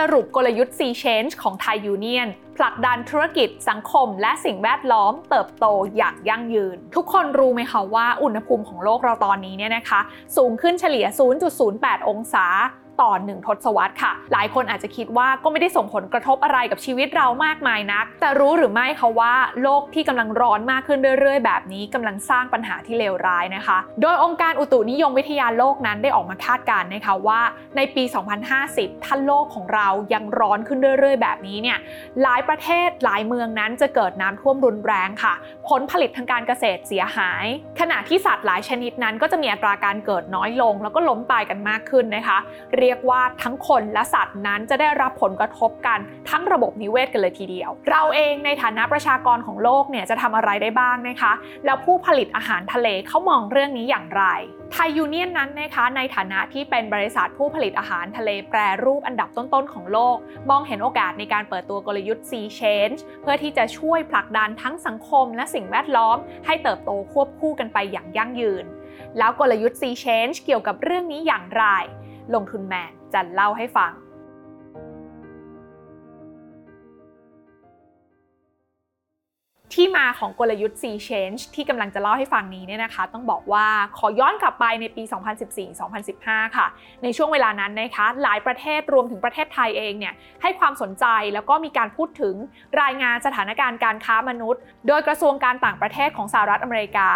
สรุปกลยุทธ์ C Change ของไทยยูเนียนผลักดันธุรกิจสังคม และสิ่งแวดล้อมเติบโตอย่างยั่งยืน ทุกคนรู้ไหมคะว่าอุณหภูมิของโลกเราตอนนี้เนี่ยนะคะ สูงขึ้นเฉลี่ย 0.08 องศา ต่อ 1 ทศวรรษค่ะ หลายคนอาจจะคิดว่าก็ไม่ได้ส่งผลกระทบอะไรกับชีวิตเรามากมายนัก แต่รู้หรือไม่คะว่าโลกที่กำลังร้อนมากขึ้นเรื่อยๆ แบบนี้กำลังสร้างปัญหาที่เลวร้ายนะคะ โดยองค์การอุตุนิยมวิทยาโลกนั้นได้ออกมาคาดการณ์นะคะว่าในปี 2050 ถ้าโลกของเรายังร้อนขึ้นเรื่อย ๆ แบบนี้เนี่ยหลายประเทศหลายเมืองนั้นจะเกิดน้ำท่วมรุนแรงค่ะ ผลผลิตทางการเกษตรเสียหาย ขณะที่สัตว์หลายชนิดนั้นก็จะมีอัตราการเกิดน้อยลง แล้วก็ล้มตายกันมากขึ้นนะคะเรียียกว่าทั้งคนและสัตว์นั้นจะได้รับผลกระทบกันทั้งระบบนิเวศกันเลยทีเดียว เราเองในฐานะประชากรของโลกเนี่ยจะทำอะไรได้บ้างนะคะ แล้วผู้ผลิตอาหารทะเลเขามองเรื่องนี้อย่างไรไทยยูเนียนนั้นนะคะในฐานะที่เป็นบริษัทผู้ผลิตอาหารทะเลแปรรูปอันดับต้นๆของโลก มองเห็นโอกาสในการเปิดตัวกลยุทธ์ C Change เพื่อที่จะช่วยผลักดันทั้งสังคมและสิ่งแวดล้อม ให้เติบโตควบคู่กันไปอย่างยั่งยืน แล้วกลยุทธ์ C Change เกี่ยวกับเรื่องนี้อย่างไร ลงทุนแมนจะเล่าให้ฟัง ที่มาของกลยุทธ์ C Change ที่กำลังจะเล่าให้ฟังนี้เนี่ยนะคะ ต้องบอกว่าขอย้อนกลับไปในปี 2014-2015 ค่ะ ในช่วงเวลานั้นนะคะ หลายประเทศรวมถึงประเทศไทยเองเนี่ยให้ความสนใจแล้วก็มีการพูดถึงรายงานสถานการณ์การค้ามนุษย์ โดยกระทรวงการต่างประเทศของสหรัฐอเมริกา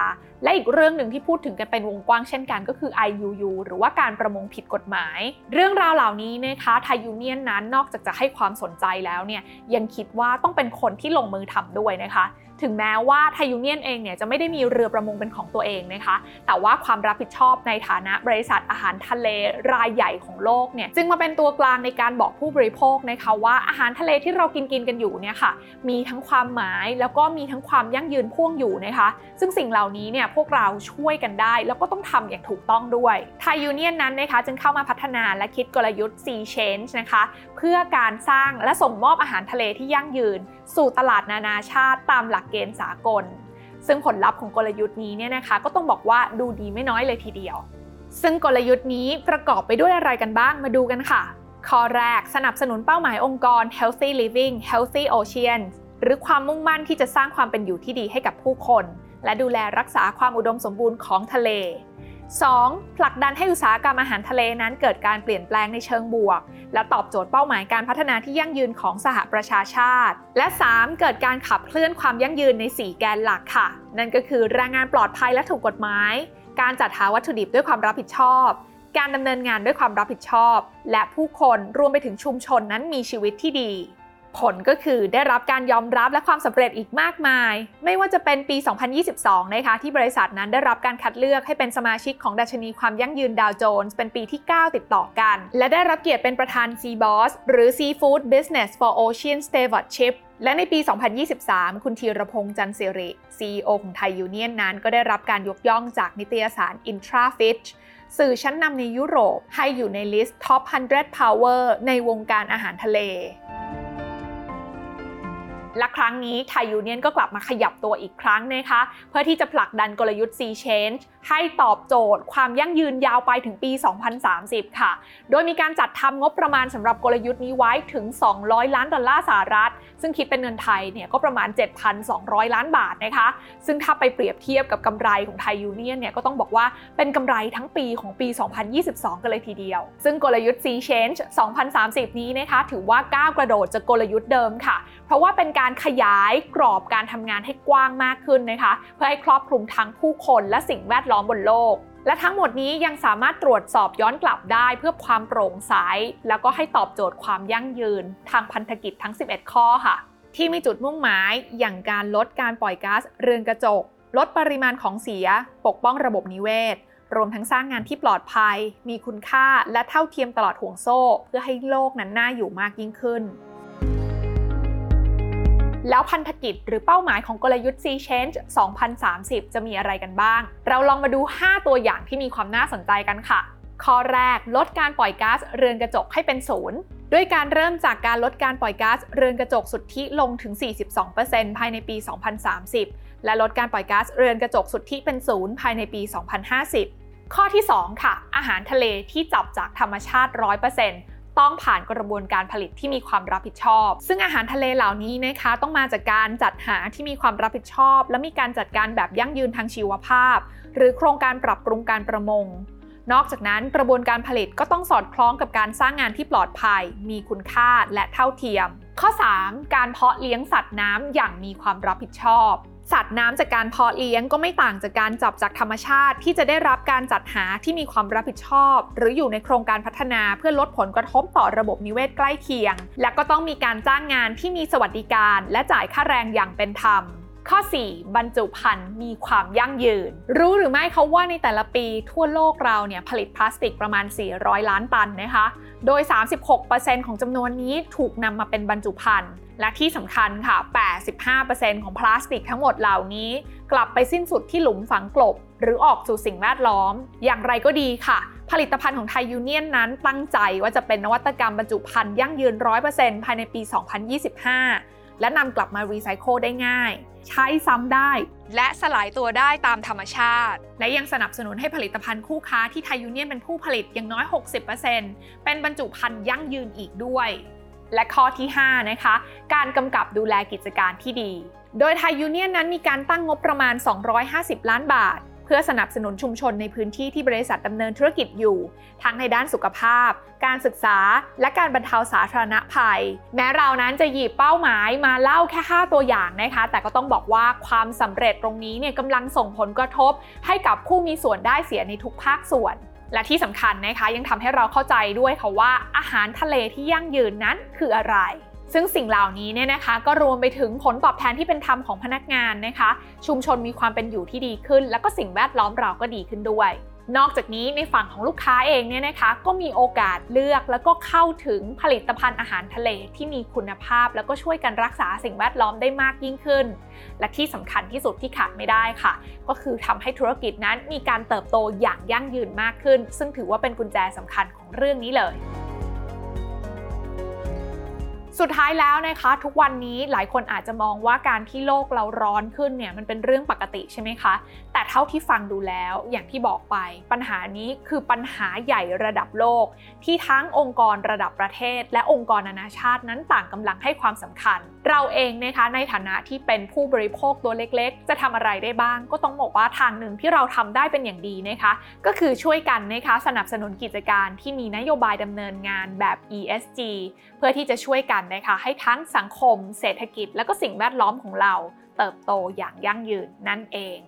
และอีกเรื่องหนึ่งที่พูดถึงกันเป็นวงกว้างเช่นกันก็คือ IUU หรือว่าการประมงผิดกฎหมาย เรื่องราวเหล่านี้นะคะไทยยูเนียนนั้นนอกจากจะให้ความสนใจแล้วเนี่ยยังคิดว่าต้องเป็นคนที่ลงมือทำด้วยนะคะถึงแม้ว่าไทยยูเนียนเองเนี่ยจะไม่ได้มีเรือประมงเป็นของตัวเองนะคะ แต่ว่าความรับผิดชอบในฐานะบริษัทอาหารทะเลรายใหญ่ของโลกเนี่ยจึงมาเป็นตัวกลางในการบอกผู้บริโภคนะคะว่าอาหารทะเลที่เรากินกินกันอยู่เนี่ยค่ะมีทั้งความหมายแล้วก็มีทั้งความยั่งยืนพ่วงอยู่นะคะ ซึ่งสิ่งเหล่านี้เนี่ยพวกเราช่วยกันได้ แล้วก็ต้องทำอย่างถูกต้องด้วยไทยยูเนียนนั้นนะคะจึงเข้ามาพัฒนาและคิดกลยุทธ์ C Change นะคะเพื่อการสร้างและส่งมอบอาหารทะเลที่ยั่งยืน สู่ตลาดนานาชาติตามหลักเกณฑ์สากล ซึ่งผลลัพธ์ของกลยุทธ์นี้เนี่ยนะคะก็ต้องบอกว่าดูดีไม่น้อยเลยทีเดียว ซึ่งกลยุทธ์นี้ประกอบไปด้วยอะไรกันบ้างมาดูกันค่ะ ข้อแรกสนับสนุนเป้าหมายองค์กร Healthy Living Healthy Ocean หรือความมุ่งมั่นที่จะสร้างความเป็นอยู่ที่ดีให้กับผู้คน และดูแลรักษาความอุดมสมบูรณ์ของทะเล 2. ผลักดันให้อุตสาหกรรมอาหารทะเลนั้นเกิดการเปลี่ยนแปลงในเชิงบวก และตอบโจทย์เป้าหมายการพัฒนาที่ยั่งยืนของสหประชาชาติ และ 3. เกิดการขับเคลื่อนความยั่งยืนใน 4 แกนหลักค่ะ นั่นก็คือแรงงานปลอดภัยและถูกกฎหมาย การจัดหาวัตถุดิบด้วยความรับผิดชอบ การดำเนินงานด้วยความรับผิดชอบ และผู้คนรวมไปถึงชุมชนนั้นมีชีวิตที่ดี ผลก็คือได้รับการยอมรับและความสำเร็จอีกมากมาย ไม่ว่าจะเป็นปี 2022 นะคะที่บริษัทนั้นได้รับการคัดเลือกให้เป็นสมาชิกของดัชนีความยั่งยืนดาวโจนส์เป็นปีที่ 9 ติดต่อกัน และได้รับเกียรติเป็นประธาน SeaBOS หรือ Seafood Business for Ocean Stewardship และในปี 2023 คุณธีรพงษ์จันทร์สิริ CEO ของไทยยูเนียนนั้นก็ได้รับการยกย่องจากนิตยสาร IntraFish สื่อชั้นนำในยุโรปให้อยู่ใน list Top 100 Power ในวงการอาหารทะเล และครั้งนี้ไทยยูเนียนก็กลับมาขยับตัวอีกครั้งนะคะ เพื่อที่จะผลักดันกลยุทธ์ SeaChange ให้ตอบโจทย์ ความยั่งยืนยาวไปถึงปี 2030 ค่ะ โดยมีการจัดทำงบประมาณสำหรับกลยุทธ์นี้ไว้ถึง 200 ล้านดอลลาร์สหรัฐ ซึ่งคิดเป็นเงินไทยเนี่ยก็ประมาณ 7,200 ล้านบาทนะคะ ซึ่งถ้าไปเปรียบเทียบกับกำไรของไทยยูเนียนเนี่ยก็ต้องบอกว่าเป็นกำไรทั้งปีของปี 2022 กันเลยทีเดียว ซึ่งกลยุทธ์ SeaChange 2030 นี้นะคะถือว่าก้าวกระโดดจากกลยุทธ์เดิมค่ะ เพราะว่าเป็นการขยายกรอบการทำงานให้กว้างมากขึ้นนะคะ เพื่อให้ครอบคลุมทั้งผู้คนและสิ่งแวดล้อมบนโลก และทั้งหมดนี้ยังสามารถตรวจสอบย้อนกลับได้เพื่อความโปร่งใสแล้วก็ให้ตอบโจทย์ความยั่งยืน ทางพันธกิจทั้ง 11 ข้อค่ะ ที่มีจุดมุ่งหมายอย่างการลดการปล่อยก๊าซเรือนกระจก ลดปริมาณของเสีย ปกป้องระบบนิเวศรวมทั้งสร้างงานที่ปลอดภัย มีคุณค่าและเท่าเทียมตลอดห่วงโซ่ เพื่อให้โลกนั้นน่าอยู่มากยิ่งขึ้น แล้วพันธกิจหรือเป้าหมายของกลยุทธ์ C Change 2030 จะมีอะไรกันบ้าง เราลองมาดู 5 ตัวอย่างที่มีความน่าสนใจกันค่ะ ข้อแรกลดการปล่อยก๊าซเรือนกระจกให้เป็นศูนย์ด้วยการเริ่มจากการลดการปล่อยก๊าซเรือนกระจกสุทธิลงถึง 42%ภายในปี 2030 และลดการปล่อยก๊าซเรือนกระจกสุทธิเป็นศูนย์ภายในปี 2050 ข้อที่ 2 ค่ะ อาหารทะเลที่จับจากธรรมชาติ 100% ต้องผ่านกระบวนการผลิตที่มีความรับผิดชอบ ซึ่งอาหารทะเลเหล่านี้นะคะต้องมาจากการจัดหาที่มีความรับผิดชอบ และมีการจัดการแบบยั่งยืนทางชีวภาพ หรือโครงการปรับปรุงการประมง นอกจากนั้นกระบวนการผลิตก็ต้องสอดคล้องกับการสร้างงานที่ปลอดภัย มีคุณค่าและเท่าเทียม ข้อ 3. การเพาะเลี้ยงสัตว์น้ำอย่างมีความรับผิดชอบ สัตว์น้ำจากการเพาะเลี้ยงก็ไม่ต่างจากการจับจากธรรมชาติ ที่จะได้รับการจัดหาที่มีความรับผิดชอบ หรืออยู่ในโครงการพัฒนาเพื่อลดผลกระทบต่อระบบนิเวศใกล้เคียง และก็ต้องมีการจ้างงานที่มีสวัสดิการ และจ่ายค่าแรงอย่างเป็นธรรม ข้อ 4. บรรจุภัณฑ์มีความยั่งยืน รู้หรือไม่เขาว่าในแต่ละปีทั่วโลกเราเนี่ยผลิตพลาสติกประมาณ 400 ล้านตันนะคะ โดย 36%ของจำนวนนี้ถูกนำมาเป็นบรรจุภัณฑ์ และที่สำคัญค่ะ 85%ของพลาสติกทั้งหมดเหล่านี้ กลับไปสิ้นสุดที่หลุมฝังกลบ หรือออกสู่สิ่งแวดล้อม อย่างไรก็ดีค่ะ ผลิตภัณฑ์ของไทยยูเนียนนั้นตั้งใจว่าจะเป็นนวัตกรรมบรรจุภัณฑ์ยั่งยืน 100%ภายในปี 2025 และนำกลับมารีไซเคิลได้ง่าย ใช้ซ้ำได้ และสลายตัวได้ตามธรรมชาติ และยังสนับสนุนให้ผลิตภัณฑ์คู่ค้าที่ไทยยูเนียนเป็นผู้ผลิตอย่างน้อย 60%เป็นบรรจุภัณฑ์ยั่งยืนอีกด้วยและข้อที่ 5 นะคะ การกำกับดูแลกิจการที่ดี โดยไทยยูเนียนนั้นมีการตั้งงบประมาณ 250 ล้านบาท เพื่อสนับสนุนชุมชนในพื้นที่ที่บริษัทดำเนินธุรกิจอยู่ ทั้งในด้านสุขภาพ การศึกษา และการบรรเทาสาธารณภัย แม้เรานั้นจะหยิบเป้าหมายมาเล่าแค่ 5 ตัวอย่างนะคะ แต่ก็ต้องบอกว่าความสำเร็จตรงนี้เนี่ยกำลังส่งผลกระทบ ให้กับผู้มีส่วนได้เสียในทุกภาคส่วน และที่สำคัญนะคะยังทำให้เราเข้าใจด้วยค่ะว่าอาหารทะเลที่ยั่งยืนนั้นคืออะไร ซึ่งสิ่งเหล่านี้เนี่ยนะคะก็รวมไปถึงผลตอบแทนที่เป็นธรรมของพนักงานนะคะ ชุมชนมีความเป็นอยู่ที่ดีขึ้น แล้วก็สิ่งแวดล้อมเราก็ดีขึ้นด้วย นอกจากนี้ในฝั่งของลูกค้าเองเนี่ยนะคะ ก็มีโอกาสเลือกแล้วก็เข้าถึงผลิตภัณฑ์อาหารทะเลที่มีคุณภาพ แล้วก็ช่วยกันรักษาสิ่งแวดล้อมได้มากยิ่งขึ้น และที่สำคัญที่สุดที่ขาดไม่ได้ค่ะ ก็คือทำให้ธุรกิจนั้นมีการเติบโตอย่างยั่งยืนมากขึ้น ซึ่งถือว่าเป็นกุญแจสำคัญของเรื่องนี้เลย สุดท้ายแล้วนะคะทุกวันนี้หลายคนอาจจะมองว่าการที่โลกเราร้อนขึ้นเนี่ยมันเป็นเรื่องปกติใช่ไหมคะ เท่าที่ฟังดูแล้วอย่างที่บอกไป ปัญหานี้คือปัญหาใหญ่ระดับโลก ที่ทั้งองค์กรระดับประเทศ และองค์กรนานาชาตินั้นต่างกำลังให้ความสำคัญ เราเองนะคะในฐานะที่เป็นผู้บริโภคตัวเล็กๆ จะทำอะไรได้บ้าง ก็ต้องบอกว่าทางหนึ่งที่เราทำได้เป็นอย่างดีนะคะ ก็คือช่วยกันนะคะสนับสนุนกิจการที่มีนโยบายดำเนินงานแบบ ESG เพื่อที่จะช่วยกันนะคะให้ทั้งสังคม เศรษฐกิจ และก็สิ่งแวดล้อมของเรา เติบโตอย่างยั่งยืนนั่นเอง